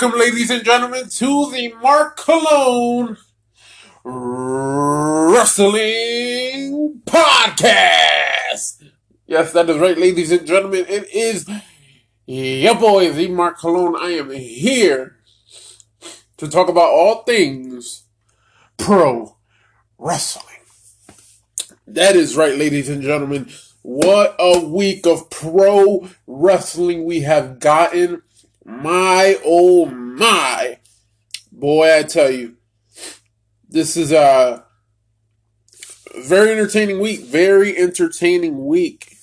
Welcome, ladies and gentlemen, to the Mark Cologne Wrestling Podcast. Yes, that is right, ladies and gentlemen. It is your boy, the Mark Cologne. I am here to talk about all things pro wrestling. That is right, ladies and gentlemen. What a week of pro wrestling we have gotten. My oh my. Boy, I tell you, this is a very entertaining week. Very entertaining week.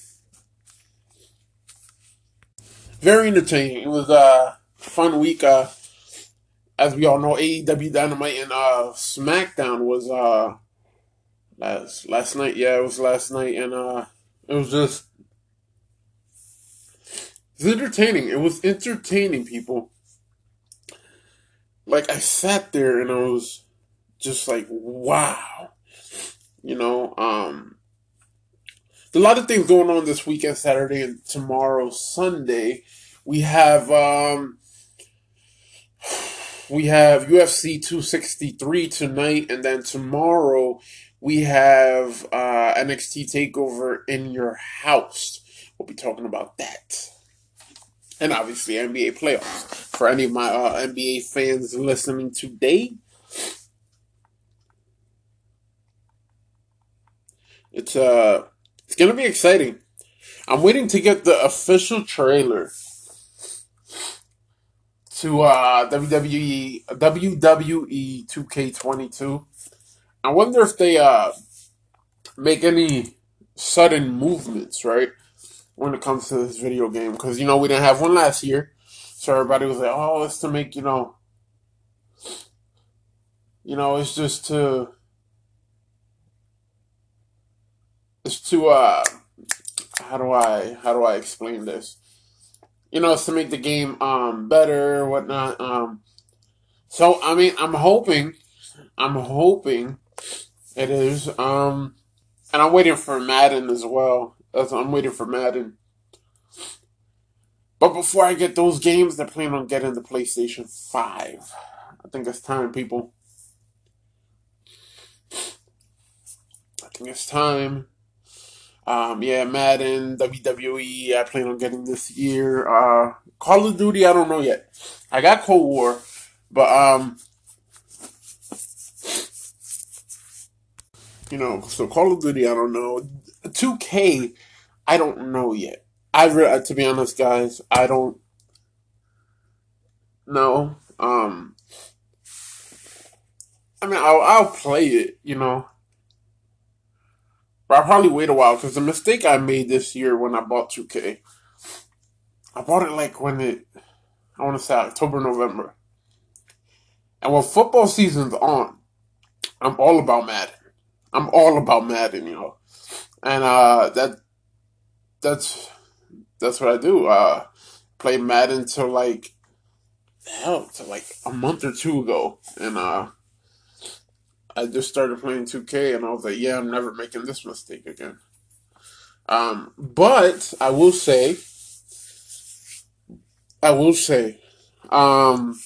Very entertaining. It was a fun week. Uh, as we all know, AEW Dynamite and uh, SmackDown was uh, last last night. Yeah, it was last night, and uh, it was just it's entertaining. It was entertaining, people. Like I sat there and I was just like, wow. You know, um a lot of things going on this weekend, Saturday and tomorrow, Sunday. We have um we have UFC 263 tonight, and then tomorrow we have uh, NXT Takeover in your house. We'll be talking about that, and obviously NBA playoffs. For any of my uh, NBA fans listening today, it's uh it's gonna be exciting. I'm waiting to get the official trailer to uh, WWE WWE 2K22. I wonder if they uh, make any sudden movements, right? When it comes to this video game, because you know we didn't have one last year, so everybody was like, "Oh, it's to make you know, you know, it's just to, it's to uh, how do I how do I explain this? you know, it's to make the game um better whatnot. Um, so I mean, I'm hoping, I'm hoping it is. Um, and I'm waiting for Madden as well. That's, I'm waiting for Madden. But before I get those games, they're planning on getting the PlayStation Five. I think it's time, people. I think it's time. Um, yeah, Madden, WWE, I plan on getting this year. Uh, Call of Duty, I don't know yet. I got Cold War, but, um, you know, so Call of Duty, I don't know. 2K, I don't know yet. I re- to be honest, guys, I don't know. Um, I mean, I'll, I'll play it, you know. But I'll probably wait a while because the mistake I made this year when I bought 2K, I bought it like when it, I want to say October, November. And when football season's on, I'm all about Madden. I'm all about Madden, you know. And uh, that that's that's what I do. Uh, play Madden till like hell, to like a month or two ago, and uh, I just started playing 2K and I was like, yeah, I'm never making this mistake again. Um, but I will say, I will say, um,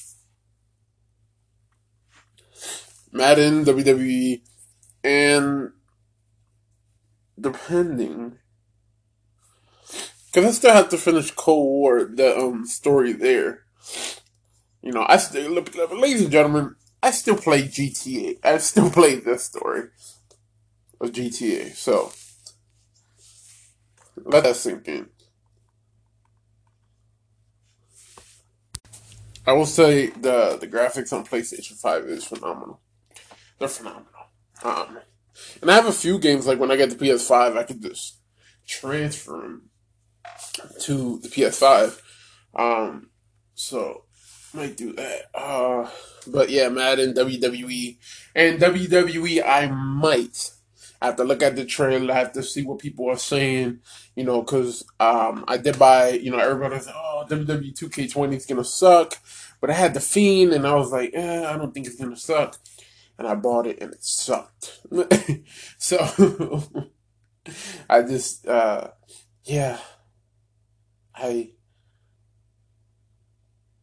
Madden, WWE, and depending, because I still have to finish Cold War, the um story there. You know, I still, ladies and gentlemen, I still play GTA. I still play this story of GTA. So let that sink in. I will say the the graphics on PlayStation Five is phenomenal. They're phenomenal. Um, and I have a few games like when I get the PS5, I could just transfer them to the PS5. Um, so might do that. Uh, but yeah, Madden, WWE, and WWE. I might have to look at the trailer. I have to see what people are saying. You know, because um, I did buy. You know, everybody's like, oh, WWE 2K20 is gonna suck, but I had the Fiend, and I was like, eh, I don't think it's gonna suck, and I bought it, and it sucked. so I just, uh, yeah, I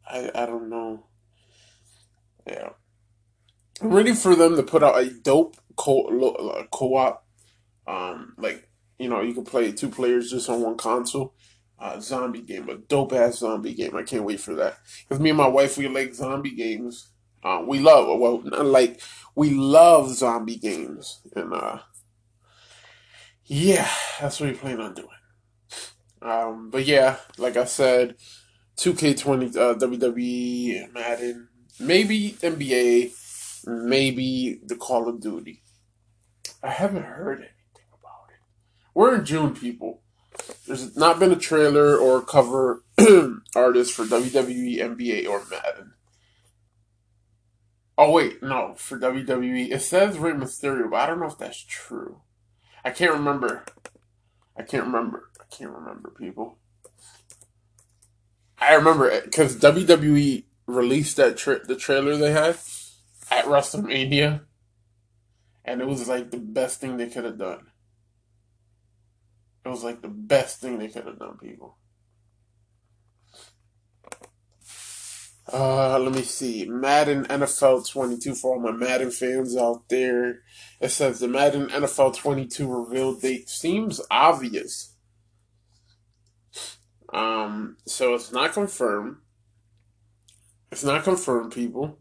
I I don't know. Yeah. I'm ready for them to put out a dope co- co-op. Um, like you know, you can play two players just on one console. Uh, zombie game, a dope ass zombie game. I can't wait for that. Because me and my wife, we like zombie games. Uh, we love well, not like we love zombie games, and uh, yeah, that's what we plan on doing. Um, but yeah, like I said, 2K20, uh, WWE, Madden, maybe NBA, maybe the Call of Duty. I haven't heard anything about it. We're in June, people. There's not been a trailer or cover artist for WWE, NBA, or Madden. Oh wait, no, for WWE it says Rey Mysterio, but I don't know if that's true. I can't remember. I can't remember. I can't remember, people. I remember because WWE released that tra- the trailer they had at WrestleMania, and it was like the best thing they could have done. It was like the best thing they could have done, people. Uh, let me see. Madden NFL 22 for all my Madden fans out there. It says the Madden NFL 22 reveal date seems obvious. Um, so it's not confirmed. It's not confirmed, people.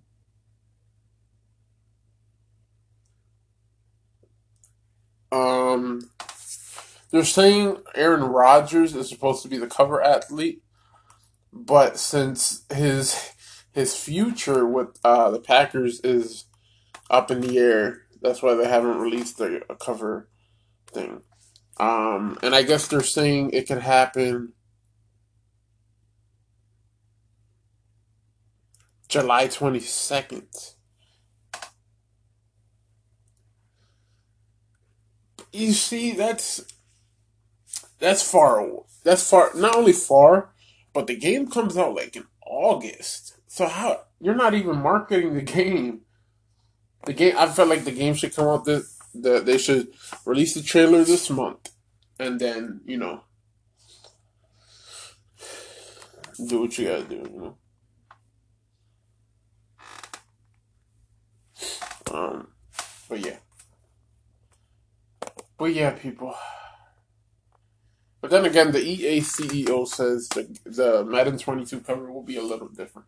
Um, they're saying Aaron Rodgers is supposed to be the cover athlete, but since his his future with uh, the Packers is up in the air, that's why they haven't released a, cover thing. Um, and I guess they're saying it could happen July 22nd. You see, that's that's far. That's far. Not only far, but the game comes out like in August. So how you're not even marketing the game? The game. I felt like the game should come out this. The, they should release the trailer this month, and then you know do what you gotta do. You know. Um, but yeah. But yeah, people. But then again, the EA CEO says the, the Madden 22 cover will be a little different.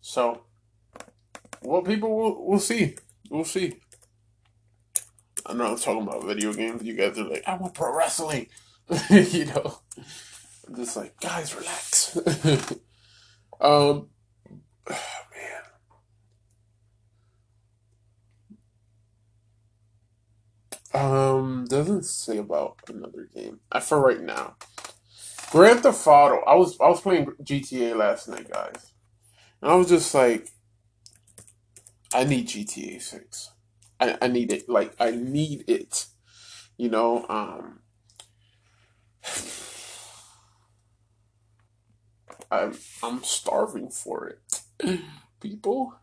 So, well, people we'll, we'll see. We'll see. I know I'm talking about video games. You guys are like, I want pro wrestling. you know, I'm just like, guys, relax. um, Um, doesn't say about another game. For right now, Grand Theft Auto. I was I was playing GTA last night, guys, and I was just like, I need GTA Six. I I need it. Like I need it. You know. Um. I'm I'm starving for it, people.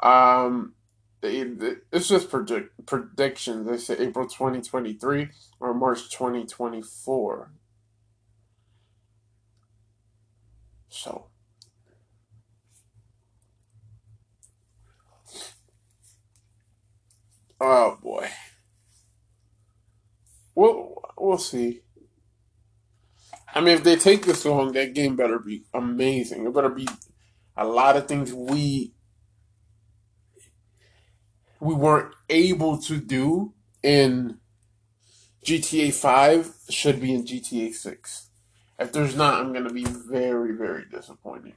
Um, it's just predict, predictions. They say April 2023 or March 2024. So. Oh boy. We'll, we'll see. I mean, if they take this long, that game better be amazing. It better be a lot of things we we weren't able to do in GTA 5 should be in GTA 6. If there's not, I'm going to be very, very disappointed.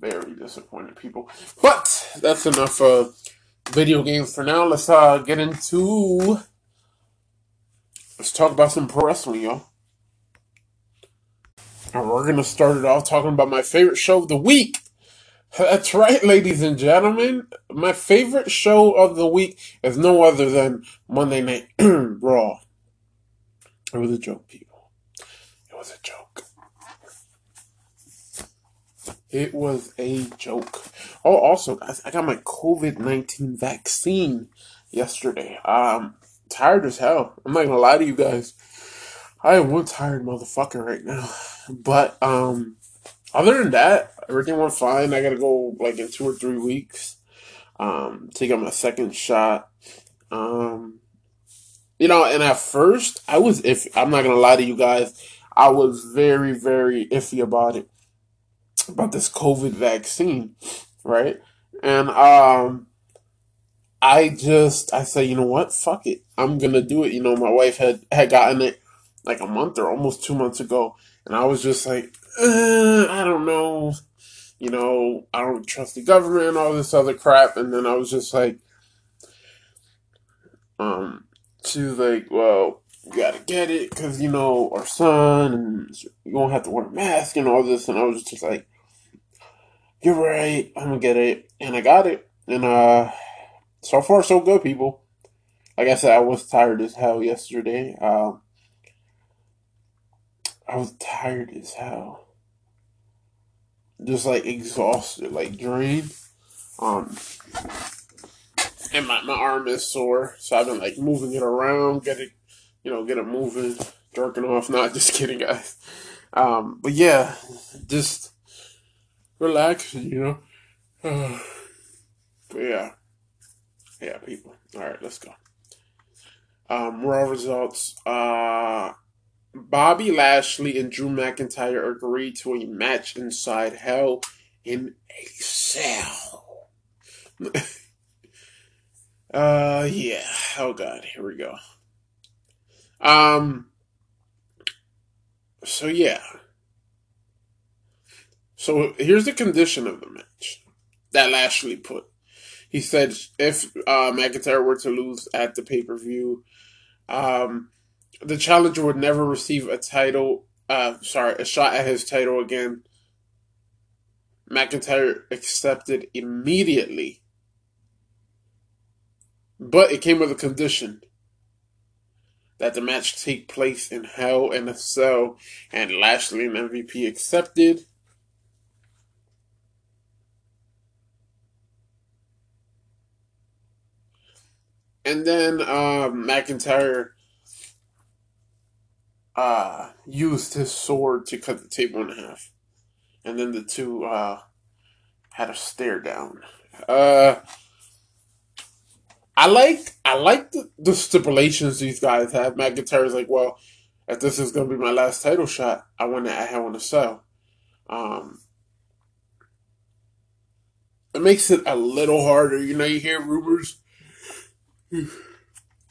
Very disappointed, people. But that's enough uh, video games for now. Let's uh, get into. Let's talk about some pro wrestling, y'all. And we're going to start it off talking about my favorite show of the week. That's right, ladies and gentlemen. My favorite show of the week is no other than Monday Night Raw. It was a joke, people. It was a joke. It was a joke. Oh, also, guys, I got my COVID 19 vaccine yesterday. Um, tired as hell. I'm not gonna lie to you guys. I am one tired motherfucker right now. But, um, other than that, everything went fine. I gotta go like in two or three weeks. Um, take up my second shot. Um, you know, and at first I was if I'm not gonna lie to you guys, I was very, very iffy about it. About this COVID vaccine, right? And um I just I say, you know what, fuck it. I'm gonna do it. You know, my wife had had gotten it like a month or almost two months ago, and I was just like, uh, I don't know, you know, I don't trust the government, and all this other crap, and then I was just like, um, she was like, well, you gotta get it because you know our son, and you won't have to wear a mask and all this, and I was just like, you're right, I'm gonna get it, and I got it, and uh, so far so good, people. Like I said, I was tired as hell yesterday. Um, I was tired as hell. Just like exhausted, like drained. Um and my, my arm is sore, so I've been like moving it around, get it you know, get it moving, jerking off. Not just kidding, guys. Um, but yeah, just relax, you know. but yeah. Yeah, people. Alright, let's go. Um, Raw results. Uh Bobby Lashley and Drew McIntyre agreed to a match inside Hell in a Cell. uh, yeah. Oh God, here we go. Um. So yeah. So here's the condition of the match that Lashley put. He said if uh, McIntyre were to lose at the pay per view, um, the challenger would never receive a title. Uh, sorry, a shot at his title again. McIntyre accepted immediately, but it came with a condition that the match take place in Hell in a Cell, and Lashley and MVP accepted. And then um, McIntyre uh, used his sword to cut the table in half. And then the two uh, had a stare down. Uh, I like I like the, the stipulations these guys have. McIntyre's like, well, if this is gonna be my last title shot, I want to I want to sell. Um, it makes it a little harder. You know, you hear rumors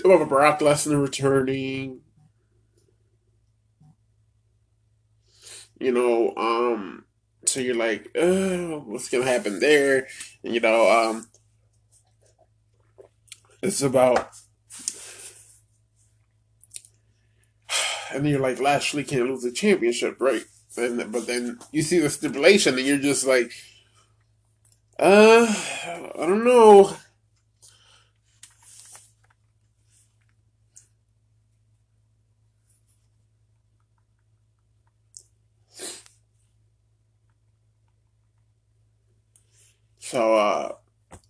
about Brock Lesnar returning, you know, um, so you're like, what's gonna happen there? And, you know, um, it's about, and you're like, Lashley can't lose the championship, right? And but then you see the stipulation, and you're just like, uh, I don't know. So, uh,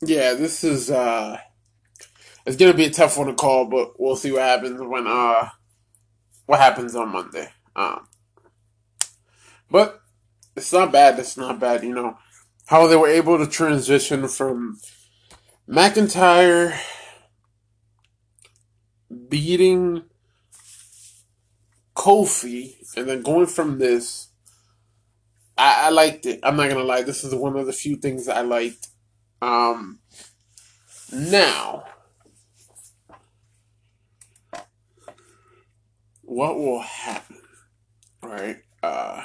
yeah, this is, uh, it's gonna be a tough one to call, but we'll see what happens when, uh, what happens on Monday. Um, but it's not bad. It's not bad, you know, how they were able to transition from McIntyre beating Kofi and then going from this I, I liked it. I'm not gonna lie. This is one of the few things I liked. Um, now, what will happen? Right? Uh,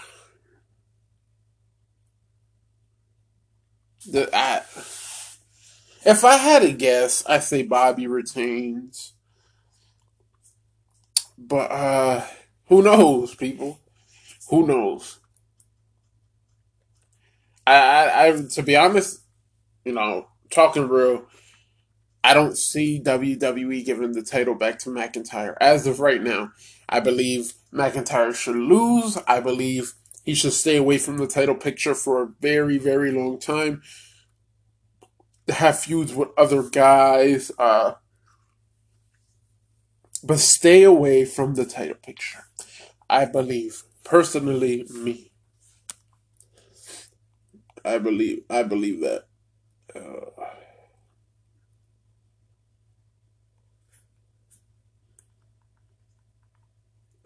the I, if I had a guess, I say Bobby retains. But uh, who knows, people? Who knows? I, I, I, to be honest, you know, talking real, I don't see WWE giving the title back to McIntyre as of right now. I believe McIntyre should lose. I believe he should stay away from the title picture for a very, very long time. Have feuds with other guys, uh, but stay away from the title picture. I believe, personally, me. I believe I believe that. Uh,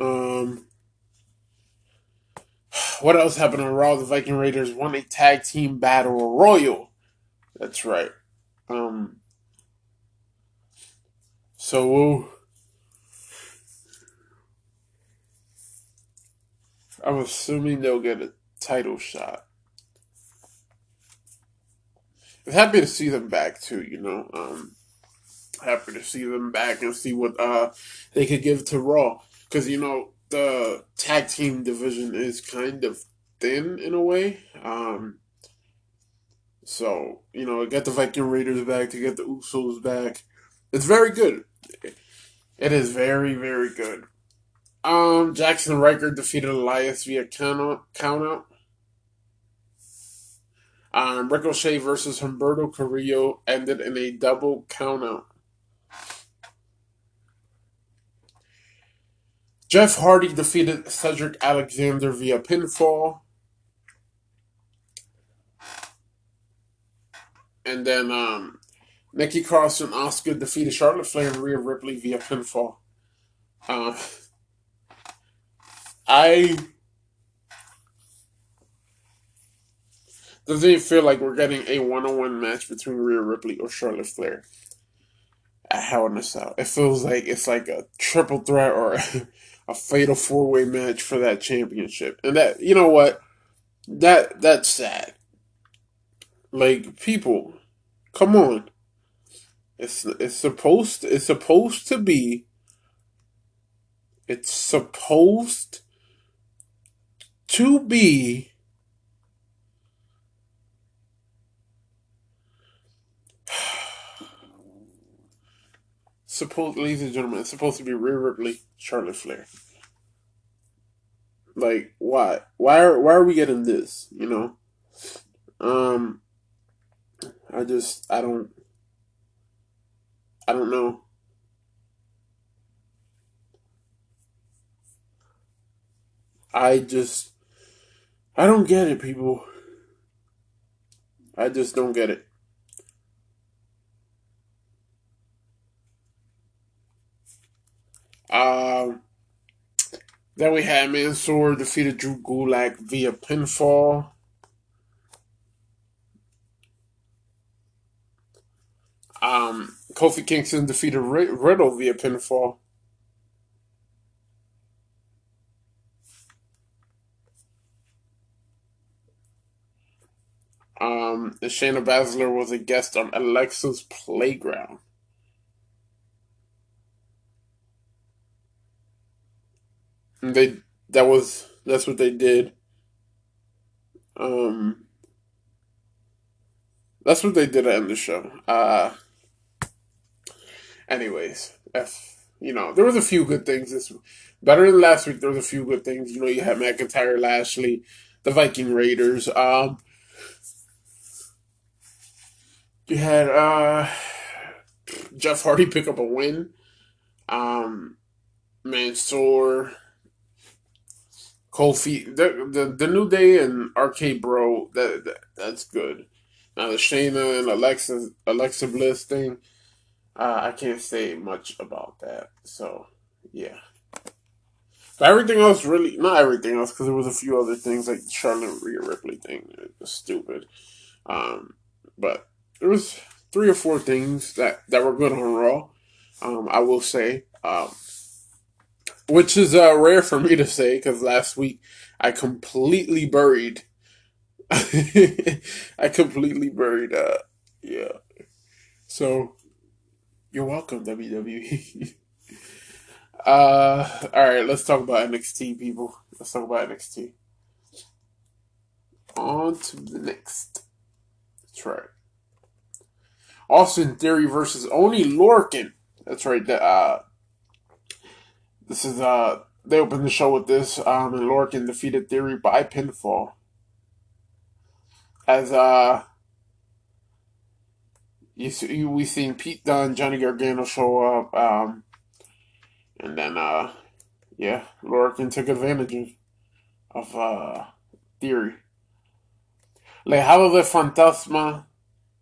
um, what else happened on Raw? The Viking Raiders won a tag team battle royal. That's right. Um, so I'm assuming they'll get a title shot. I'm happy to see them back too. You know, um, happy to see them back and see what uh they could give to Raw because you know the tag team division is kind of thin in a way. Um, so you know, get the Viking Raiders back to get the Usos back. It's very good. It is very very good. Um, Jaxson Ryker defeated Elias via count out. Count out. Um, Ricochet versus Humberto Carrillo ended in a double countout. Jeff Hardy defeated Cedric Alexander via pinfall. And then um, Nikki Cross and Asuka defeated Charlotte Flair and Rhea Ripley via pinfall. Uh, I doesn't it feel like we're getting a one-on-one match between Rhea Ripley or Charlotte Flair at Hell in a Cell. It feels like it's like a triple threat or a fatal four-way match for that championship, and that you know what, that that's sad. Like people, come on. It's it's supposed it's supposed to be. It's supposed to be supposed ladies and gentlemen, it's supposed to be Rhea Ripley, Charlotte Flair. Like why? Why are why are we getting this? You know? Um I just I don't I don't know. I just I don't get it, people. I just don't get it. Um, then we had Mansoor defeated Drew Gulak via pinfall. Um, Kofi Kingston defeated Riddle via pinfall. Um, Shayna Baszler was a guest on Alexa's Playground. They that was that's what they did. Um, that's what they did to end the show. Uh, anyways, if you know, there was a few good things this better than last week. There was a few good things. You know, you had McIntyre, Lashley, the Viking Raiders. Um, you had uh, Jeff Hardy pick up a win. Um, Mansoor, Kofi, the, the the New Day and RK Bro. That, that that's good. Now the Shayna and Alexa Alexa Bliss thing, uh, I can't say much about that. So yeah. But everything else really not everything else because there was a few other things like Charlotte Rhea Ripley thing. It was stupid. Um, but there was three or four things that, that were good on Raw. Um, I will say, um, which is uh, rare for me to say because last week I completely buried. I completely buried. Uh, yeah. So you're welcome, WWE. uh, all right, let's talk about NXT, people. Let's talk about NXT. On to the next. That's right. Austin Theory versus Oney Lorcan. That's right. Uh, this is uh they opened the show with this, um, and Lorcan defeated Theory by pinfall. As uh, you see, we seen Pete Dunne, Johnny Gargano show up, um, and then uh, yeah, Lorcan took advantage of, uh Theory. Legado del Fantasma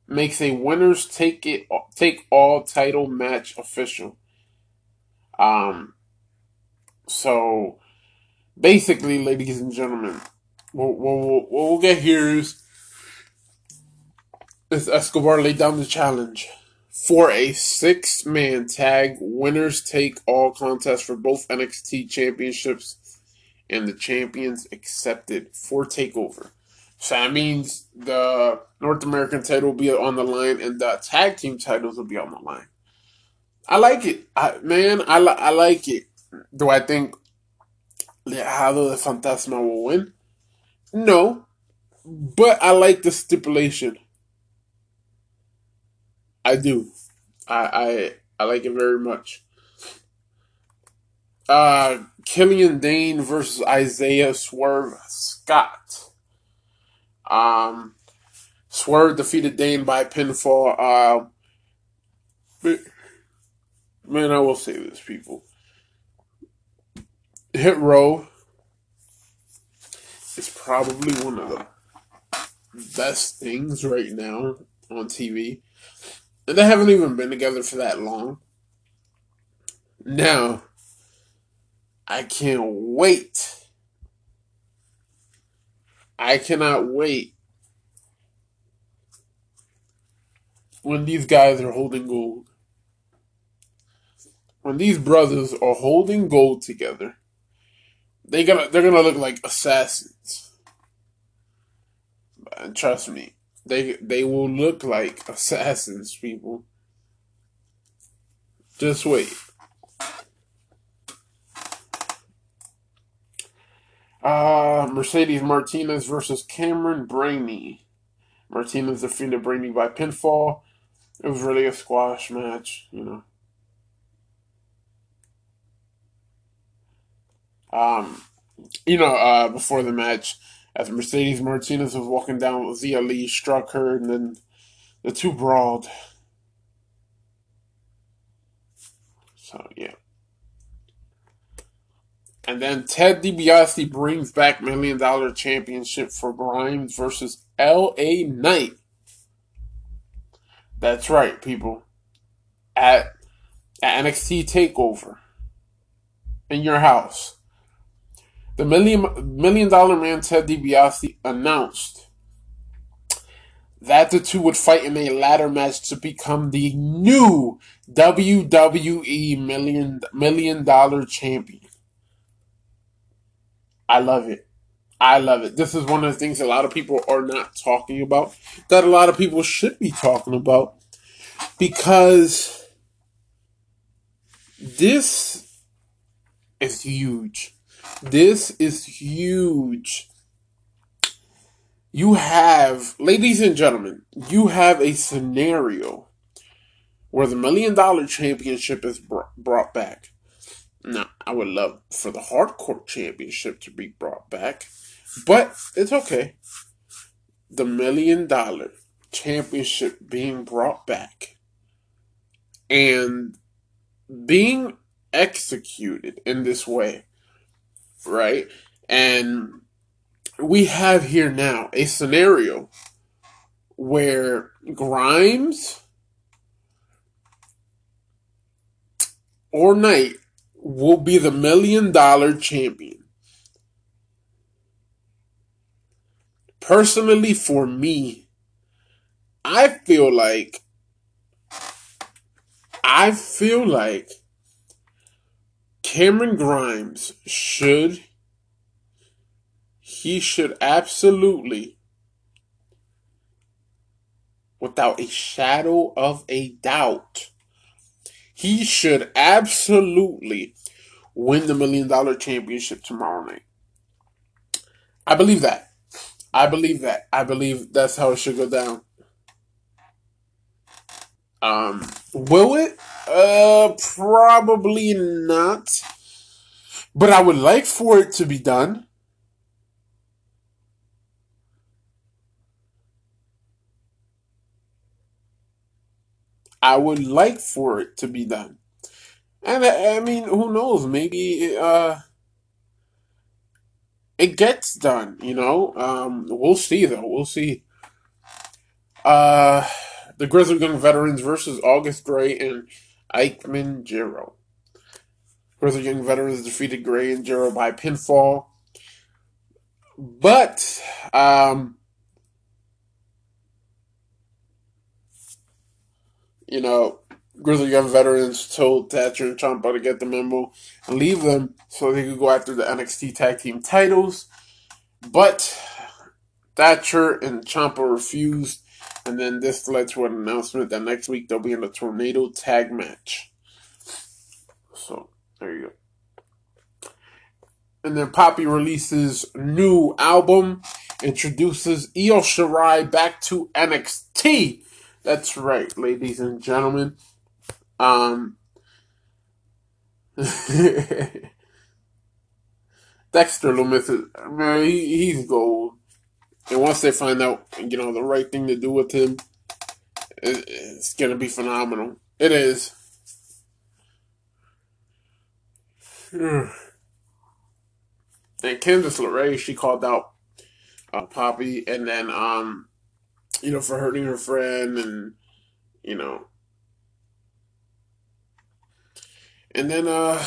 makes a winners take it take all title match official. Um, so basically, ladies and gentlemen, what we'll, get here is, is Escobar laid down the challenge for a six man tag winners take all contest for both NXT championships, and the champions accepted for takeover. So that means the North American title will be on the line and the tag team titles will be on the line. I like it. I, man, I, li- I like it. Do I think Legado del Fantasma will win? No. But I like the stipulation. I do. I I, I like it very much. Uh Killian Dain versus Isaiah Swerve Scott. Um Swerve defeated Dain by pinfall. Uh, man, I will say this, people. Hit Row is probably one of the best things right now on TV. And they haven't even been together for that long. Now, I can't wait. I cannot wait when these guys are holding gold. When these brothers are holding gold together, they gonna they're gonna look like assassins. And trust me, they they will look like assassins, people. Just wait. Uh, Mercedes Martinez versus Cameron Brainy. Martinez defeated Brainy by pinfall. It was really a squash match, you know. Um, you know, uh, before the match, as Mercedes Martinez was walking down, Xia Li struck her, and then the two brawled. So yeah. And then Ted DiBiase brings back Million Dollar Championship for Grimes versus LA Knight. That's right, people. At, at NXT Takeover in your house. The million million dollar man Ted DiBiase announced that the two would fight in a ladder match to become the new WWE million million dollar champion. I love it. I love it. This is one of the things a lot of people are not talking about that a lot of people should be talking about because this is huge. This is huge. You have, ladies and gentlemen, you have a scenario where the million dollar championship is brought back. Now, I would love for the hardcore championship to be brought back, but it's okay. The million dollar championship being brought back and being executed in this way right? And we have here now a scenario where Grimes or Knight will be the million dollar champion. Personally, for me, I feel like I feel like Cameron Grimes should he should absolutely without a shadow of a doubt he should absolutely win the million dollar championship tomorrow night. I believe that. I believe that. I believe that's how it should go down. Um, will it? Uh, probably not. But I would like for it to be done. I would like for it to be done. And I, I mean, who knows? Maybe uh, it gets done. You know, um, we'll see though. We'll see. Uh, the Grizzled Young Veterans versus August Grey and Ikemen Jiro. Grizzled Young Veterans defeated Grey and Jiro by pinfall. But, um, you know, Grizzled Young Veterans told Thatcher and Ciampa to get the memo and leave them so they could go after the NXT Tag Team titles. But Thatcher and Ciampa refused, and then this led to an announcement that next week they'll be in a tornado tag match. So there you go. And then Poppy releases new album, introduces Io Shirai back to NXT. That's right, ladies and gentlemen. Um, Dexter Lumis is man, he, he's gold. And once they find out, you know, the right thing to do with him, it, it's gonna be phenomenal. It is. and Candice LeRae, she called out uh, Poppy, and then um, you know, for hurting her friend, and you know, And then uh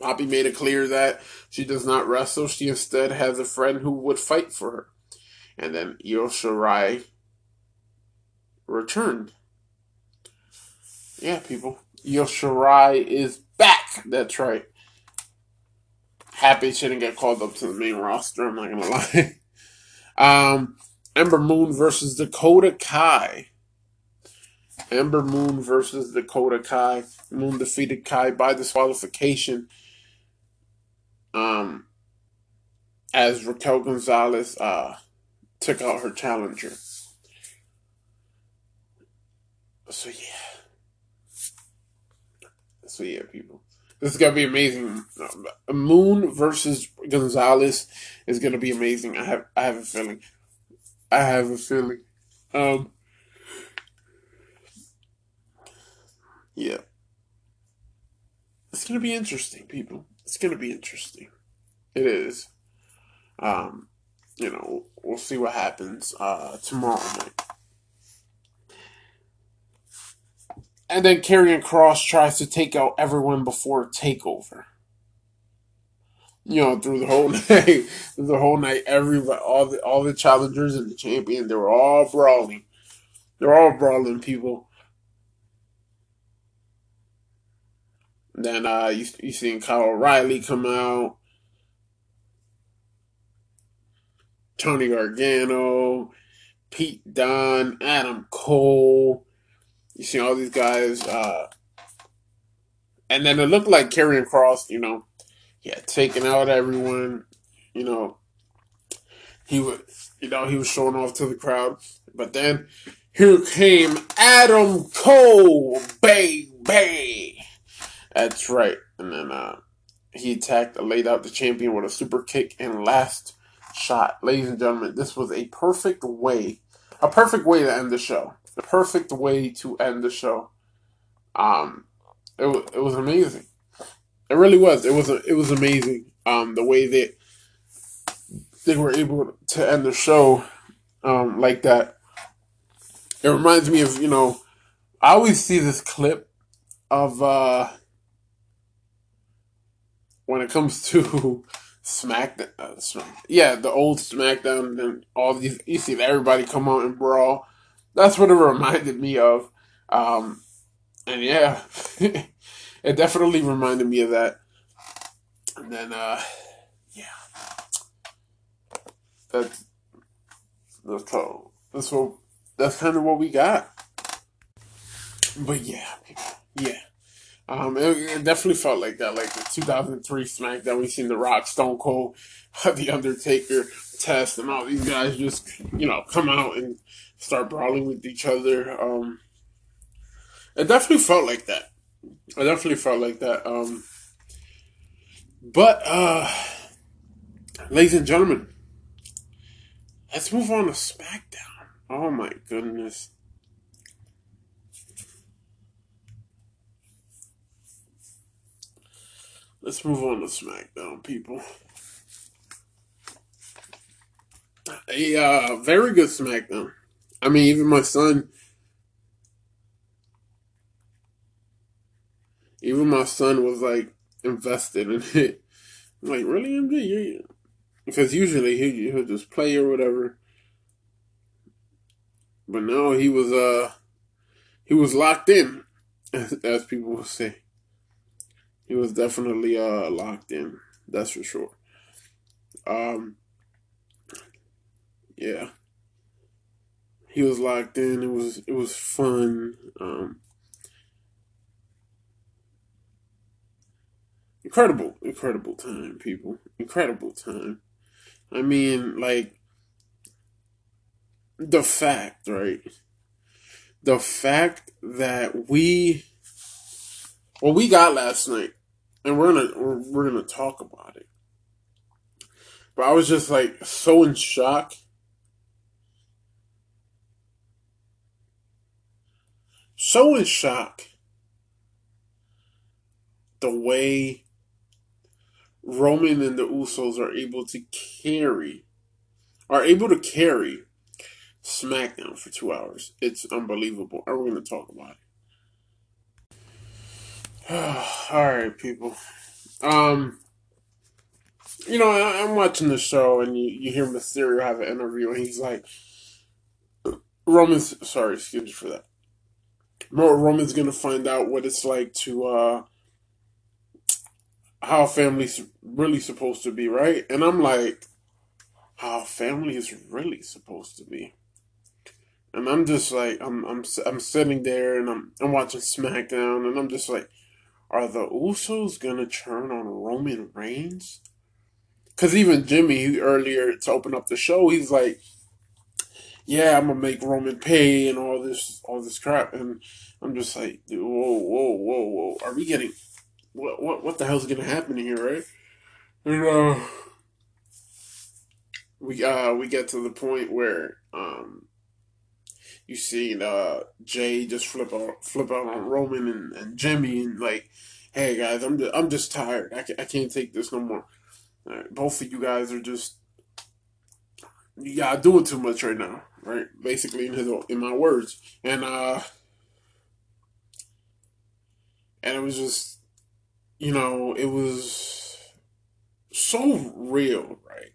Poppy made it clear that she does not wrestle. She instead has a friend who would fight for her. And then Io Shirai returned. Yeah, people. Io Shirai is back. That's right. Happy she didn't get called up to the main roster. I'm not gonna lie. um, Ember Moon versus Dakota Kai. Ember Moon versus Dakota Kai. Moon defeated Kai by disqualification. Um, as Raquel Gonzalez uh, took out her challenger. So yeah. So yeah, people. This is gonna be amazing. Moon versus Gonzalez is gonna be amazing. I have I have a feeling. I have a feeling. Um Yeah. It's gonna be interesting, people. It's gonna be interesting. It is. Um, you know, we'll see what happens uh, tomorrow night. And then Karrion Cross tries to take out everyone before takeover. You know, through the whole night, through the whole night, everybody, all the all the challengers and the champion, they were all brawling. They're all brawling, people. Then uh, you you seen Kyle O'Reilly come out, Tony Gargano, Pete Dunne, Adam Cole. You see all these guys, uh, and then it looked like Karrion Cross, You know, yeah, taking out everyone. You know, he would, you know, he was showing off to the crowd. But then here came Adam Cole, baby. That's right. And then uh, he attacked, laid out the champion with a super kick and last shot. Ladies and gentlemen, this was a perfect way, a perfect way to end the show. The perfect way to end the show. Um, it it was amazing. It really was. It was it was amazing. Um, the way that they were able to end the show, um, like that. It reminds me of you know, I always see this clip of uh when it comes to SmackDown, uh, Smack, yeah, the old SmackDown and all these, you see everybody come out and brawl. That's what it reminded me of. Um, and yeah, it definitely reminded me of that. And then, uh, yeah, that's that's how that's what that's kind of what we got. But yeah, yeah. Um, it, it, definitely felt like that, like the 2003 SmackDown. We seen The Rock, Stone Cold, The Undertaker, Test, and all these guys just, you know, come out and start brawling with each other. Um, it definitely felt like that. It definitely felt like that. Um, but, uh, ladies and gentlemen, let's move on to SmackDown. Oh my goodness. Let's move on to SmackDown, people. A uh, very good SmackDown. I mean, even my son, even my son was like invested in it. I'm like, really, MJ? Because usually he he'll just play or whatever. But no, he was uh he was locked in, as, as people will say. He was definitely uh locked in. That's for sure. Um, yeah, he was locked in. It was it was fun. Um, incredible, incredible time, people. Incredible time. I mean, like the fact, right? The fact that we, well, we got last night, and we're gonna we're, we're gonna talk about it. But I was just like so in shock. So in shock the way Roman and the Usos are able to carry, are able to carry SmackDown for two hours. It's unbelievable. And we're to talk about it. All right, people. Um, you know, I, am watching the show, and you, you hear Mysterio have an interview, and he's like, Roman's, sorry, excuse me for that. Roman's to find out what it's like to, uh, how family's really supposed to be, right? And I'm like, how family is really supposed to be. And I'm just like, I'm, I'm, I'm sitting there and I'm, I'm watching SmackDown, and I'm just like, are the Usos gonna turn on Roman Reigns? Because even Jimmy earlier to open up the show, he's like, "Yeah, I'm gonna make Roman pay and all this, all this crap," and I'm just like, "Whoa, whoa, whoa, whoa! Are we getting what, what, what the hell's gonna happen here, right?" And uh, we uh we get to the point where um you see uh Jey just flip out flip out on Roman and, and Jimmy and like, hey guys, I'm just, I'm just tired. I, I can't take this no more. Right, both of you guys are just y'all doing too much right now, right? Basically, in his in my words, and uh, and it was just, you know, it was so real, right?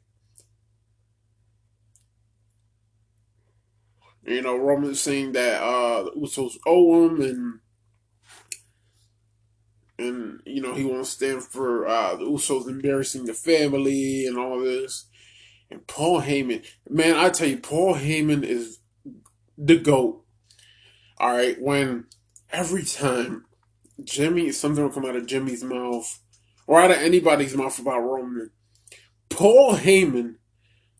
You know, Roman saying that uh, Usos owe him, and and you know he won't stand for uh, the Usos embarrassing the family and all this. And Paul Heyman, man, I tell you, Paul Heyman is the goat. All right, when every time Jimmy something will come out of Jimmy's mouth or out of anybody's mouth about Roman, Paul Heyman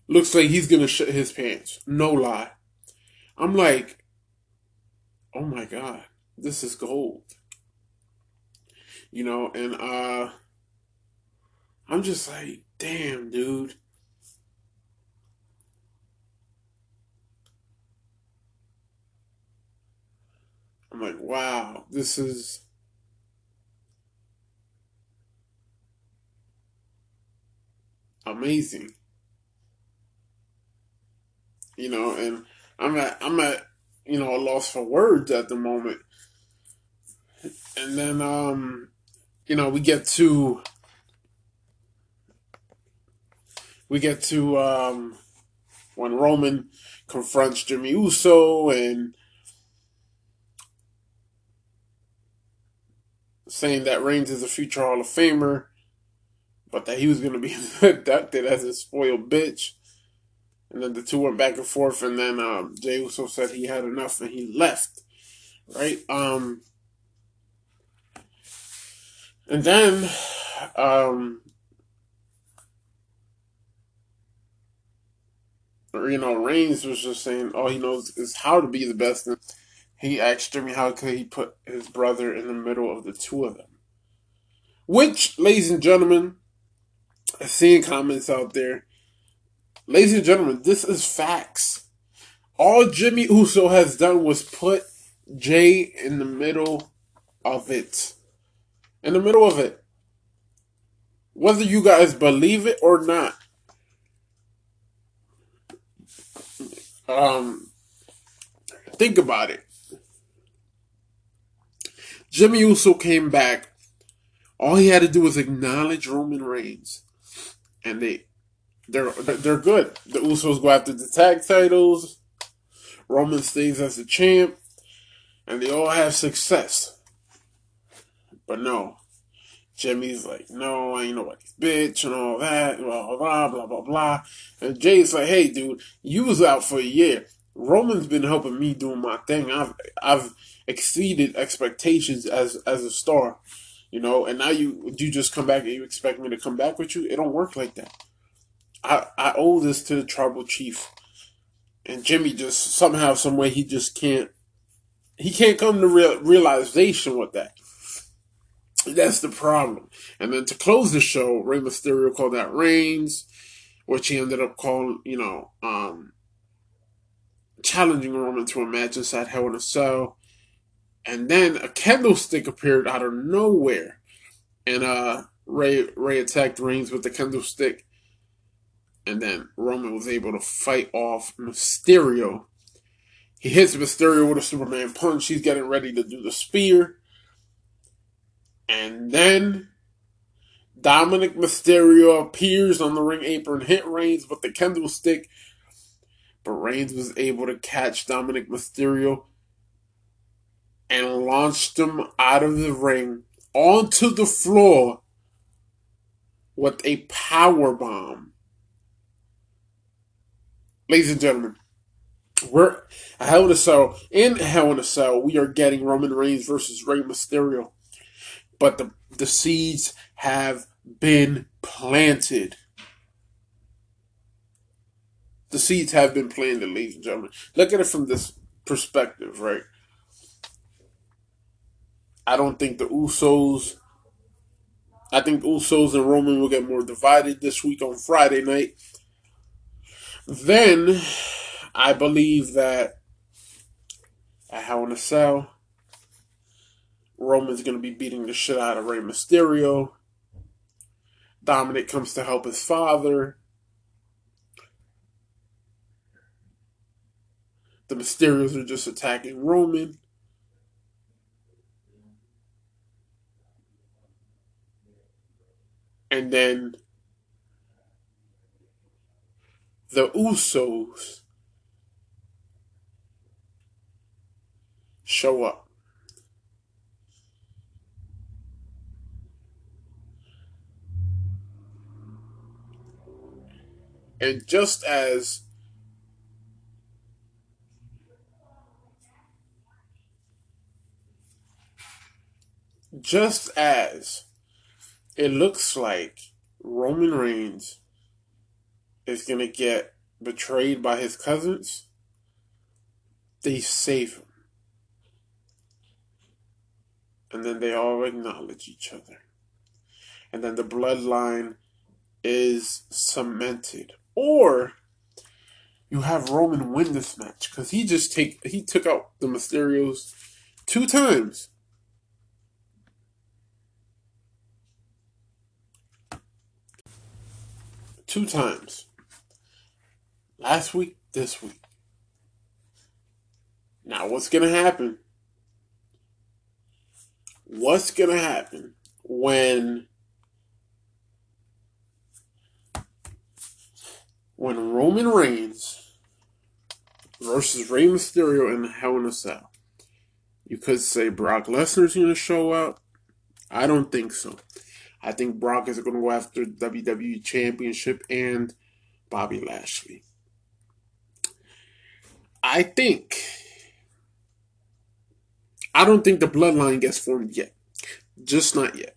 looks like he's gonna shit his pants. No lie. I'm like, oh my god, this is gold you know, and uh I'm just like, damn, dude. I'm like, wow, this is amazing. You know, and I'm at I'm at you know a loss for words at the moment. And then um you know, we get to we get to um, when Roman confronts Jimmy Uso and saying that Reigns is a future Hall of Famer, but that he was going to be inducted as a spoiled bitch. And then the two went back and forth, and then um, Jey Uso said he had enough and he left. Right? Um, and then, um, you know, Reigns was just saying all he knows is how to be the best. And he asked Jimmy how could he put his brother in the middle of the two of them. Which, ladies and gentlemen, I seeing comments out there, ladies and gentlemen, this is facts. All Jimmy Uso has done was put Jey in the middle of it in the middle of it. Whether you guys believe it or not. Um, Think about it. Jimmy Uso came back. All he had to do was acknowledge Roman Reigns, and they they're they're good. The Usos go after the tag titles. Roman stays as the champ, and they all have success. But no, Jimmy's like, no, I ain't nobody's bitch and all that, blah, blah, blah, blah, blah. And Jey's like, hey, dude, you was out for a year. Roman's been helping me doing my thing. I've, I've exceeded expectations as, as a star, you know, and now you, you just come back and you expect me to come back with you? It don't work like that. I, I owe this to the tribal chief. And Jimmy just somehow, some way, he just can't, he can't come to real, realization with that. That's the problem. And then to close the show, Rey Mysterio called out Reigns, which he ended up calling, you know, um, challenging Roman to a match inside Hell in a Cell. And then a candlestick appeared out of nowhere. And uh Ray Rey attacked Reigns with the candlestick. And then Roman was able to fight off Mysterio. He hits Mysterio with a Superman punch. He's getting ready to do the spear. And then Dominic Mysterio appears on the ring apron, hit Reigns with the candlestick, but Reigns was able to catch Dominic Mysterio and launched him out of the ring onto the floor with a power bomb. Ladies and gentlemen, we're Hell in a Cell. In Hell in a Cell, we are getting Roman Reigns versus Rey Mysterio but the, the seeds have been planted. The seeds have been planted, ladies and gentlemen. Look at it from this perspective, right? I don't think the Usos. I think Usos and Roman will get more divided this week on Friday night. Then, I believe that at Hell in a Cell, Roman's going to be beating the shit out of Rey Mysterio. Dominic comes to help his father. The Mysterios are just attacking Roman. And then the Usos show up. And just as just as it looks like Roman Reigns is going to get betrayed by his cousins, they save him. And then they all acknowledge each other. And then the bloodline is cemented or you have Roman win this match because he just take he took out the Mysterios two times. Two times. Last week, this week. Now, what's going to happen? What's going to happen when when Roman Reigns versus Rey Mysterio in the Hell in a Cell. You could say Brock Lesnar's going to show up. I don't think so. I think Brock is going to go after WWE Championship and Bobby Lashley. I think. I don't think the bloodline gets formed yet. Just not yet.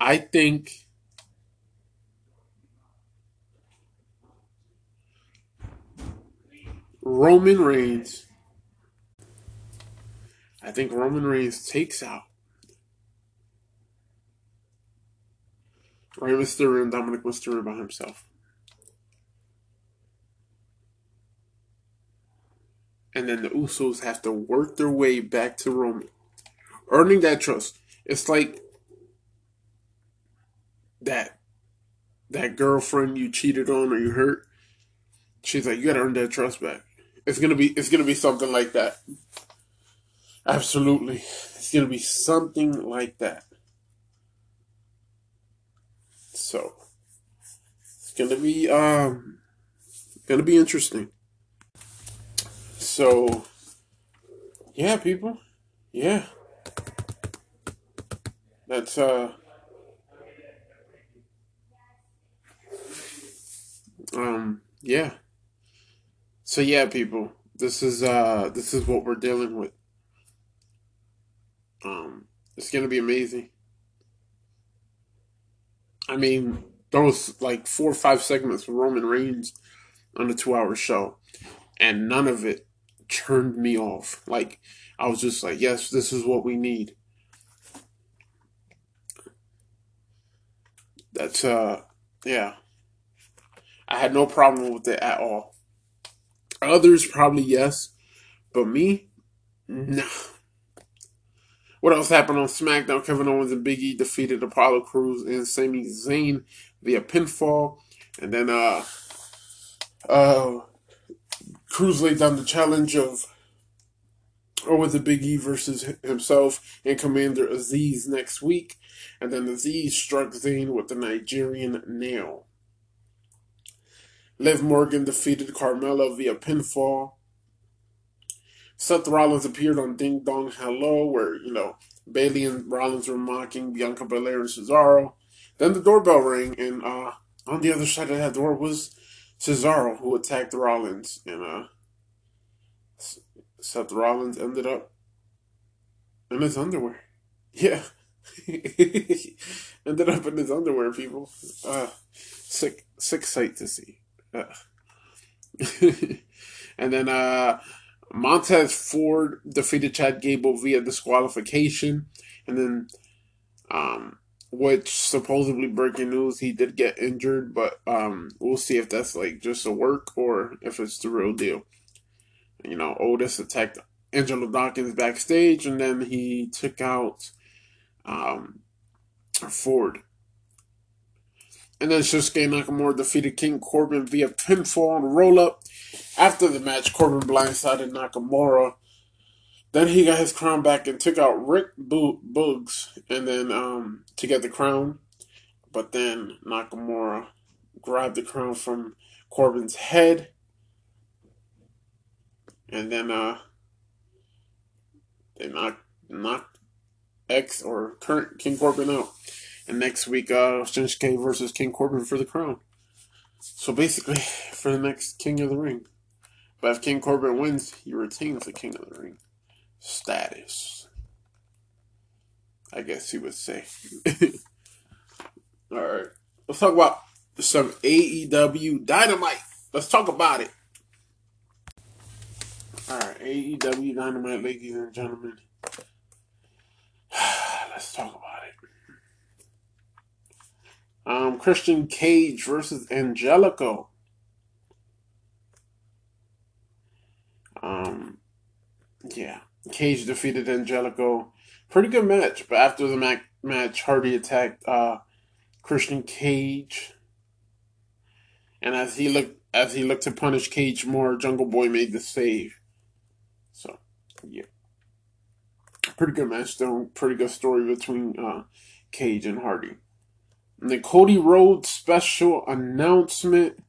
I think Roman Reigns. I think Roman Reigns takes out Rey Mysterio and Dominic Mysterio by himself. And then the Usos have to work their way back to Roman, earning that trust. It's like that that girlfriend you cheated on or you hurt. She's like, you gotta earn that trust back. It's gonna be it's gonna be something like that. Absolutely. It's gonna be something like that. So it's gonna be um gonna be interesting. So yeah, people. Yeah. That's uh um yeah. So yeah, people. This is uh this is what we're dealing with. Um it's gonna be amazing. I mean, those like four or five segments with Roman Reigns on a two hour show. And none of it turned me off. Like I was just like, yes, this is what we need. That's uh yeah. I had no problem with it at all. Others probably yes, but me, nah. What else happened on SmackDown? Kevin Owens and Big E defeated Apollo Crews and Sami Zayn via pinfall, and then uh, uh, Crews laid down the challenge of or with the Big E versus himself and Commander Azeez next week, and then Azeez struck Zayn with the Nigerian nail. Liv Morgan defeated Carmella via pinfall. Seth Rollins appeared on Ding Dong Hello, where, you know, Bayley and Rollins were mocking Bianca Belair and Cesaro. Then the doorbell rang, and uh, on the other side of that door was Cesaro, who attacked Rollins. And uh, Seth Rollins ended up in his underwear. Yeah. ended up in his underwear, people. Uh, sick, sick sight to see. And then uh, Montez Ford defeated Chad Gable via disqualification. And then, um, which supposedly breaking news, he did get injured, but um, we'll see if that's like just a work or if it's the real deal. You know, Otis attacked Angelo Dawkins backstage, and then he took out um, Ford. And then Shinsuke Nakamura defeated King Corbin via pinfall and roll up. After the match, Corbin blindsided Nakamura. Then he got his crown back and took out Rick Bo- Boogs and then um, to get the crown. But then Nakamura grabbed the crown from Corbin's head. And then uh, they knocked, knocked X or current King Corbin out. And next week, uh, Shinsuke versus King Corbin for the crown. So basically, for the next King of the Ring. But if King Corbin wins, he retains the King of the Ring status. I guess he would say. All right, let's talk about some AEW Dynamite. Let's talk about it. All right, AEW Dynamite, ladies and gentlemen. let's talk about it. Um, Christian Cage versus Angelico. Um, yeah, Cage defeated Angelico. Pretty good match, but after the ma- match, Hardy attacked uh, Christian Cage, and as he looked as he looked to punish Cage more, Jungle Boy made the save. So, yeah, pretty good match though. Pretty good story between uh, Cage and Hardy. The Cody Rhodes special announcement.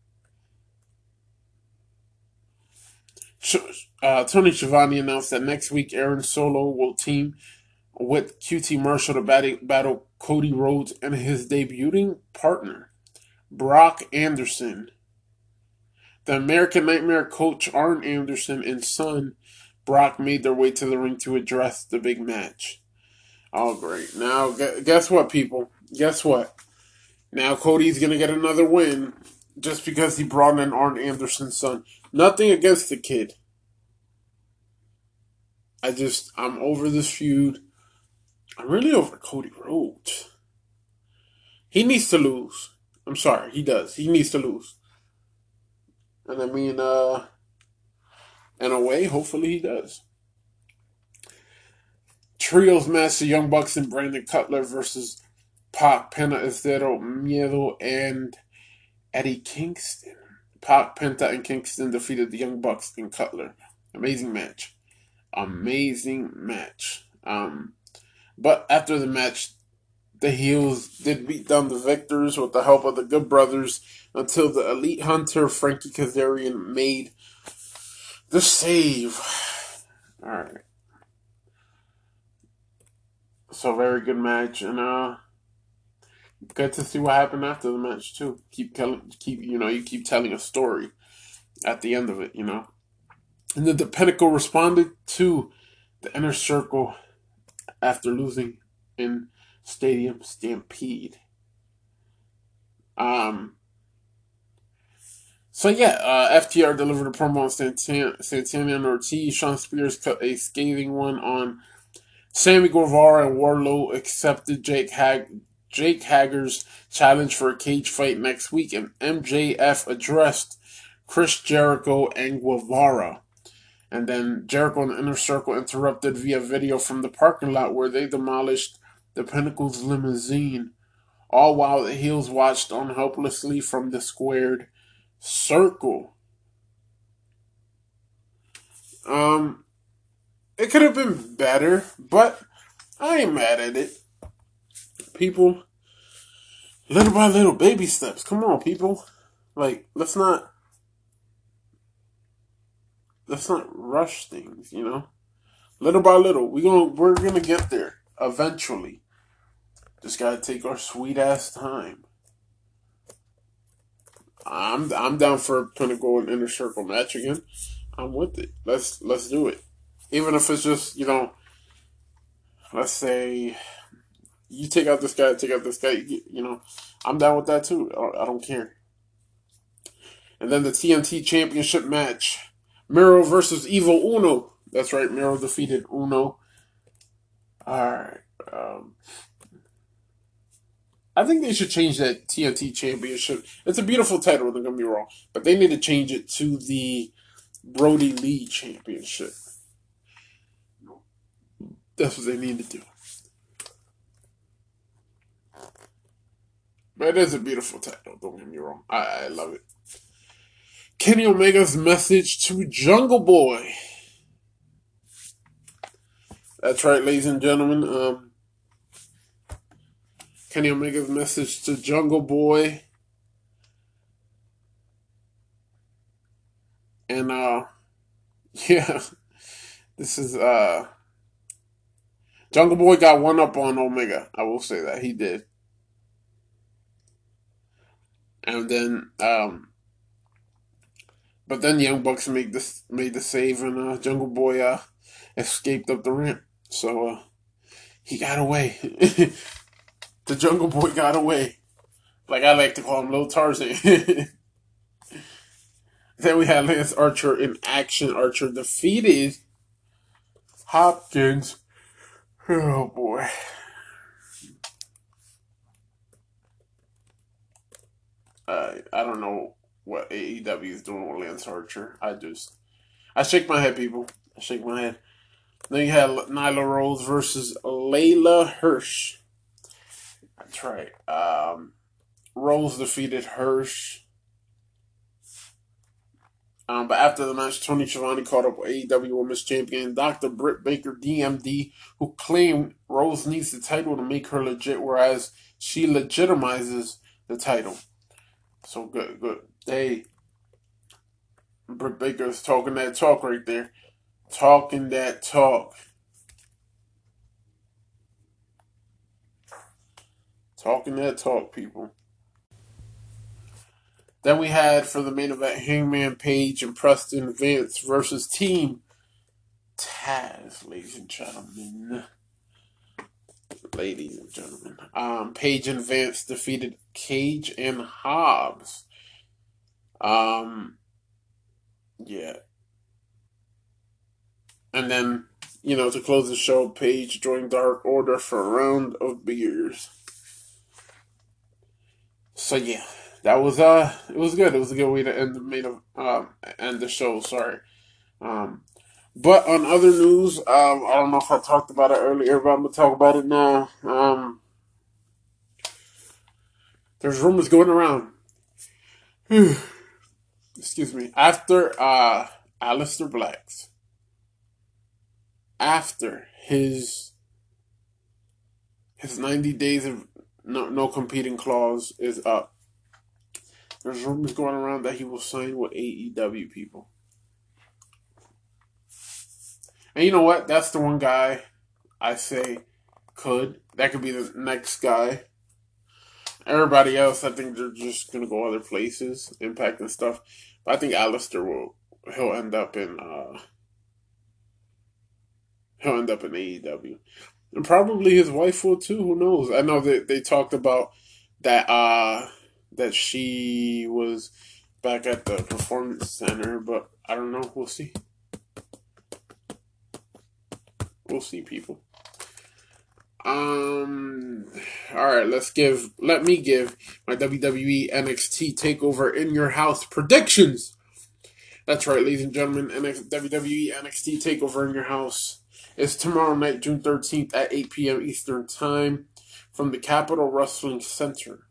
Uh, Tony Schiavone announced that next week Aaron Solow will team with QT Marshall to battle, battle Cody Rhodes and his debuting partner, Brock Anderson. The American Nightmare coach Arn Anderson and son Brock made their way to the ring to address the big match. Oh, great. Now, guess what, people? Guess what? Now Cody's gonna get another win just because he brought in Arn Anderson's son. Nothing against the kid. I just I'm over this feud. I'm really over Cody Rhodes. He needs to lose. I'm sorry, he does. He needs to lose. And I mean, uh, in a way, hopefully he does. Trios match: the Young Bucks and Brandon Cutler versus Pac, Penta El Zero, Miedo, and Eddie Kingston. Pac, Penta, and Kingston defeated the Young Bucks and Cutler. Amazing match. Amazing match. Um, but after the match, the heels did beat down the victors with the help of the Good Brothers until the Elite Hunter Frankie Kazarian made the save. All right. So very good match, and uh, good to see what happened after the match too. Keep telling, keep you know, you keep telling a story at the end of it, you know. And then the Pinnacle responded to the Inner Circle after losing in Stadium Stampede. Um. So yeah, uh, FTR delivered a promo on Santana, Santana and Ortiz. Shawn Spears cut a scathing one on Sammy Guevara and Wardlow accepted Jake Hag Jake Hager's challenge for a cage fight next week, and MJF addressed Chris Jericho and Guevara. And then Jericho and the Inner Circle interrupted via video from the parking lot where they demolished the Pinnacle's limousine, all while the heels watched on helplessly from the squared circle. Um, it could have been better, but I ain't mad at it. People, little by little, baby steps. Come on, people. Like, let's not let's not rush things, you know. Little by little, we gonna we're gonna get there eventually. Just gotta take our sweet ass time. I'm I'm down for a pinnacle and inner circle match again. I'm with it. Let's let's do it. Even if it's just you know, let's say you take out this guy, take out this guy. You know, I'm down with that too. I don't care. And then the TNT Championship match: Miro versus Evil Uno. That's right, Miro defeated Uno. All right. Um, I think they should change that TNT Championship. It's a beautiful title. Don't get me wrong, but they need to change it to the Brodie Lee Championship. That's what they need to do. But it is a beautiful title, don't get me wrong. I, I love it. Kenny Omega's message to Jungle Boy. That's right, ladies and gentlemen. Um, Kenny Omega's message to Jungle Boy. And uh yeah, this is uh Jungle Boy got one up on Omega. I will say that he did. And then um but then Young Bucks made this made the save and uh Jungle Boy uh escaped up the ramp. So uh he got away. the Jungle Boy got away. Like I like to call him Little Tarzan. then we had Lance Archer in action. Archer defeated Hopkins Oh boy. Uh, I don't know what AEW is doing with Lance Archer. I just, I shake my head, people. I shake my head. Then you had Nyla Rose versus Leyla Hirsch. That's right. Um, Rose defeated Hirsch. Um, but after the match, Tony Schiavone called up AEW Women's Champion Dr. Britt Baker, DMD, who claimed Rose needs the title to make her legit, whereas she legitimizes the title. So good, good. Hey, Britt Baker's talking that talk right there. Talking that talk. Talking that talk, people. Then we had for the main event Hangman Page and Preston Vance versus Team Taz, ladies and gentlemen. Ladies and gentlemen. Um, Page and Vance defeated Cage and Hobbs. Um, yeah. And then, you know, to close the show, Page joined Dark Order for a round of beers. So yeah that was uh it was good. It was a good way to end the main of um end the show. Sorry. Um, but on other news, um, I don't know if I talked about it earlier, but I'm gonna talk about it now. Um, there's rumors going around excuse me, after uh Aleister Black's after his his 90 days of no no competing clause is up. There's rumors going around that he will sign with AEW people. And you know what? That's the one guy I say could. That could be the next guy. Everybody else, I think they're just gonna go other places, impact and stuff. But I think Aleister will he'll end up in uh he'll end up in AEW. And probably his wife will too, who knows? I know that they talked about that uh that she was back at the performance center, but I don't know, we'll see. We'll see people. Um. All right, let's give. Let me give my WWE NXT Takeover in Your House predictions. That's right, ladies and gentlemen. NXT, WWE NXT Takeover in Your House is tomorrow night, June thirteenth at eight p.m. Eastern Time, from the Capitol Wrestling Center.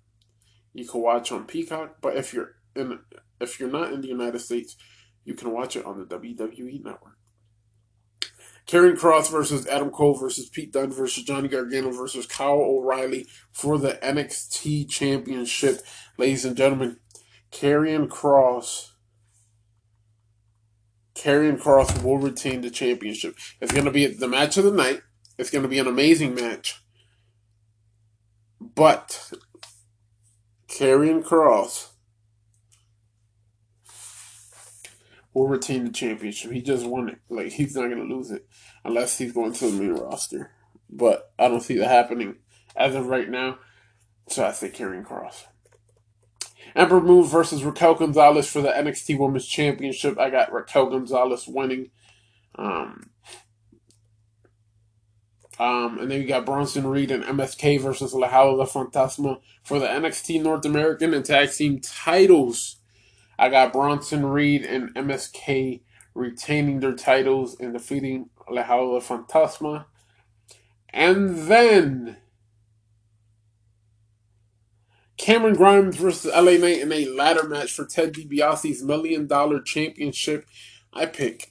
You can watch on Peacock, but if you're in, if you're not in the United States, you can watch it on the WWE Network. Karrion Kross versus Adam Cole versus Pete Dunne versus Johnny Gargano versus Kyle O'Reilly for the NXT Championship. Ladies and gentlemen, Karrion Kross. Karrion Kross will retain the championship. It's going to be the match of the night. It's going to be an amazing match. But Karrion Kross will retain the championship. He just won it. Like he's not gonna lose it unless he's going to the main roster. But I don't see that happening as of right now. So I say Karrion Kross. Ember Moon versus Raquel Gonzalez for the NXT Women's Championship. I got Raquel Gonzalez winning. Um, um, and then you got Bronson Reed and MSK versus Legado del Fantasma for the NXT North American and Tag Team titles. I got Bronson Reed and MSK retaining their titles and defeating Legado del Fantasma. And then Cameron Grimes versus LA Knight in a ladder match for Ted DiBiase's Million Dollar Championship. I pick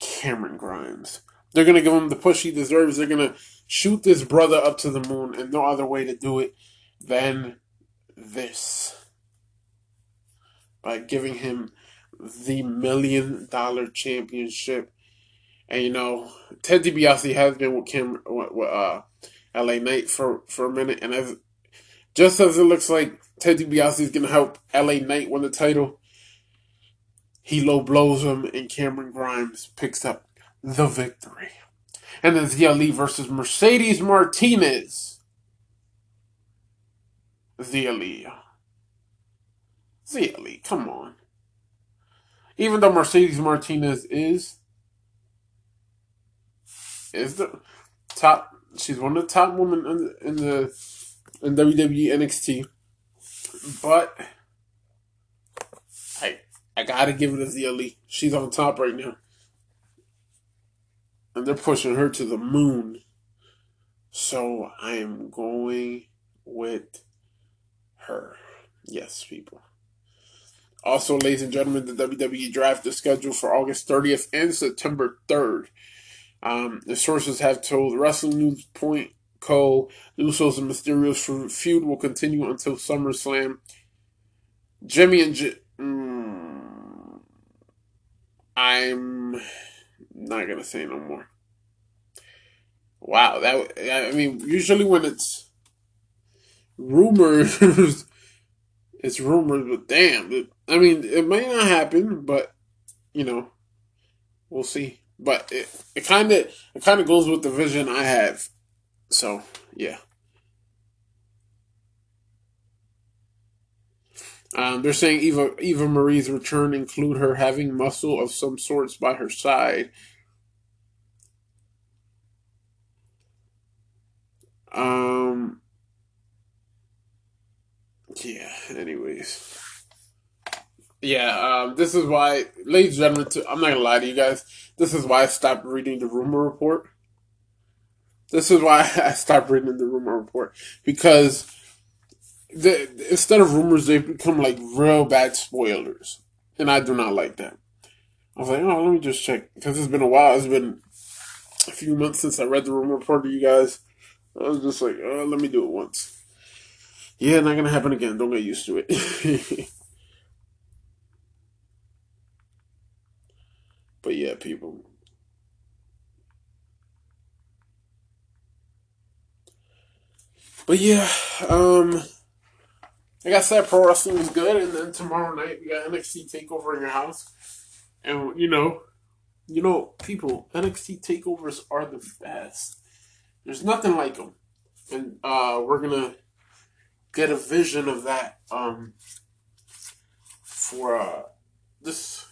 Cameron Grimes. They're going to give him the push he deserves. They're going to shoot this brother up to the moon, and no other way to do it than this by giving him the million dollar championship. And you know, Ted DiBiase has been with Kim with, uh, LA Knight for for a minute, and as just as it looks like Ted DiBiase is gonna help LA Knight win the title, he low blows him, and Cameron Grimes picks up the victory. And then Li versus Mercedes Martinez. Li. Li, come on. Even though Mercedes Martinez is is the top, she's one of the top women in the, in the in WWE NXT, but I I gotta give it to Xia Li. She's on top right now, and they're pushing her to the moon. So I am going with her. Yes, people. Also, ladies and gentlemen, the WWE draft is scheduled for August 30th and September 3rd. Um, the sources have told Wrestling News Point Co. Usos and Mysterio's feud will continue until SummerSlam. Jimmy and J- mm, I'm not gonna say no more. Wow, that I mean, usually when it's rumors it's rumors, but damn, it, I mean, it may not happen, but you know, we'll see. But it it kind of it kind of goes with the vision I have. So yeah. Um, they're saying Eva Eva Marie's return include her having muscle of some sorts by her side. Um, yeah, anyways. Yeah, um, this is why, ladies and gentlemen, I'm not gonna lie to you guys. This is why I stopped reading the rumor report. This is why I stopped reading the rumor report because the, instead of rumors, they become like real bad spoilers, and I do not like that. I was like, oh, let me just check because it's been a while. It's been a few months since I read the rumor report to you guys. I was just like, oh, let me do it once. Yeah, not gonna happen again. Don't get used to it. but yeah, people. But yeah, um, like I said, pro wrestling is good, and then tomorrow night we got NXT Takeover in your house, and you know, you know, people, NXT Takeovers are the best. There's nothing like them, and uh, we're gonna get a vision of that um, for uh, this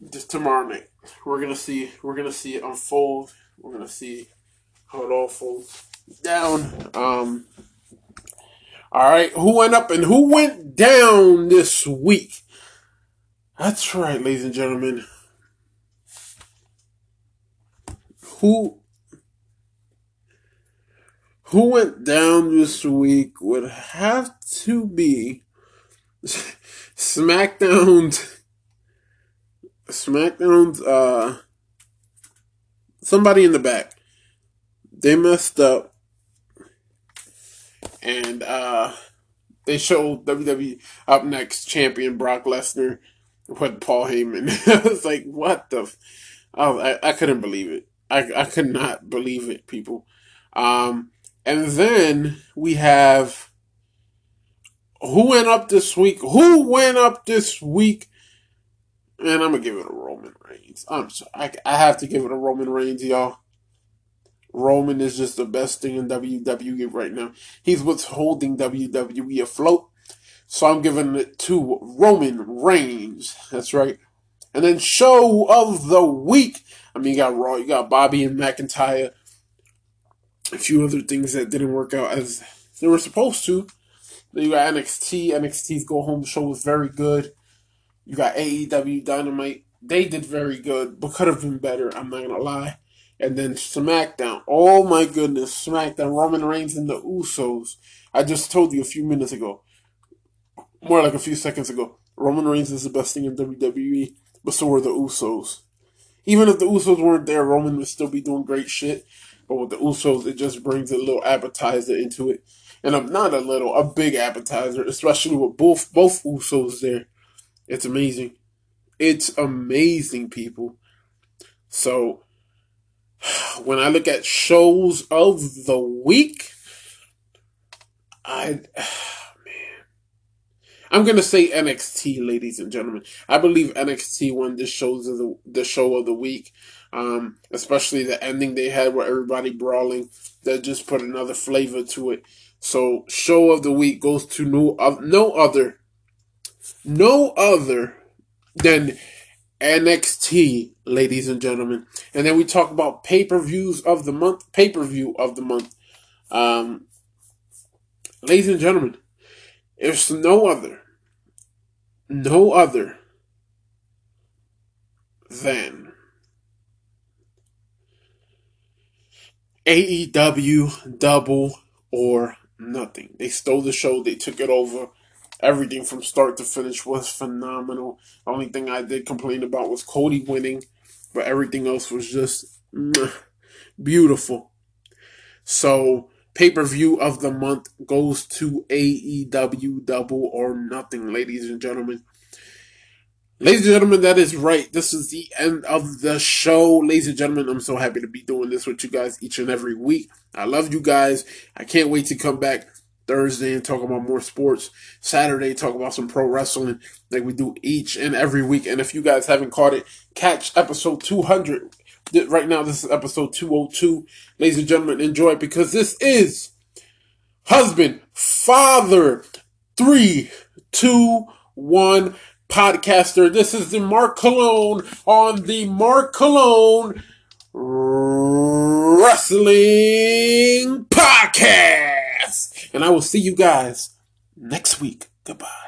this tomorrow night. We're gonna see. We're gonna see it unfold. We're gonna see how it all folds down. Um, all right, who went up and who went down this week? That's right, ladies and gentlemen. Who who went down this week would have to be SmackDown. SmackDown's uh somebody in the back they messed up and uh they showed WWE up next champion Brock Lesnar with Paul Heyman. I was like, what the? F-? I, I couldn't believe it. I, I could not believe it, people. Um, and then we have who went up this week? Who went up this week? And I'm gonna give it a Roman Reigns. I'm sorry. I, I have to give it a Roman Reigns, y'all. Roman is just the best thing in WWE right now. He's what's holding WWE afloat. So I'm giving it to Roman Reigns. That's right. And then show of the week. I mean, you got Raw, you got Bobby and McIntyre. A few other things that didn't work out as they were supposed to. You got NXT. NXT's Go Home show was very good. You got AEW Dynamite. They did very good, but could have been better. I'm not gonna lie. And then SmackDown. Oh my goodness, SmackDown. Roman Reigns and the Usos. I just told you a few minutes ago, more like a few seconds ago. Roman Reigns is the best thing in WWE, but so are the Usos. Even if the Usos weren't there, Roman would still be doing great shit. But with the Usos, it just brings a little appetizer into it. And I'm not a little, a big appetizer, especially with both both Usos there. It's amazing. It's amazing, people. So when I look at shows of the week, I man, I'm gonna say NXT, ladies and gentlemen. I believe NXT won the shows of the the show of the week. Um, especially the ending they had with everybody brawling. That just put another flavor to it. So show of the week goes to no uh, no other, no other than NXT, ladies and gentlemen. And then we talk about pay per views of the month, pay per view of the month. Um, ladies and gentlemen, it's no other, no other than AEW Double or Nothing. They stole the show, they took it over Everything from start to finish was phenomenal. The only thing I did complain about was Cody winning, but everything else was just beautiful. So, pay per view of the month goes to AEW Double or Nothing, ladies and gentlemen. Ladies and gentlemen, that is right. This is the end of the show. Ladies and gentlemen, I'm so happy to be doing this with you guys each and every week. I love you guys. I can't wait to come back Thursday and talk about more sports. Saturday, talk about some pro wrestling like we do each and every week. And if you guys haven't caught it, catch episode 200. Right now, this is episode 202. Ladies and gentlemen, enjoy because this is husband, father, three, two, one podcaster. This is the Mark Cologne on the Mark Cologne Wrestling Podcast. And I will see you guys next week. Goodbye.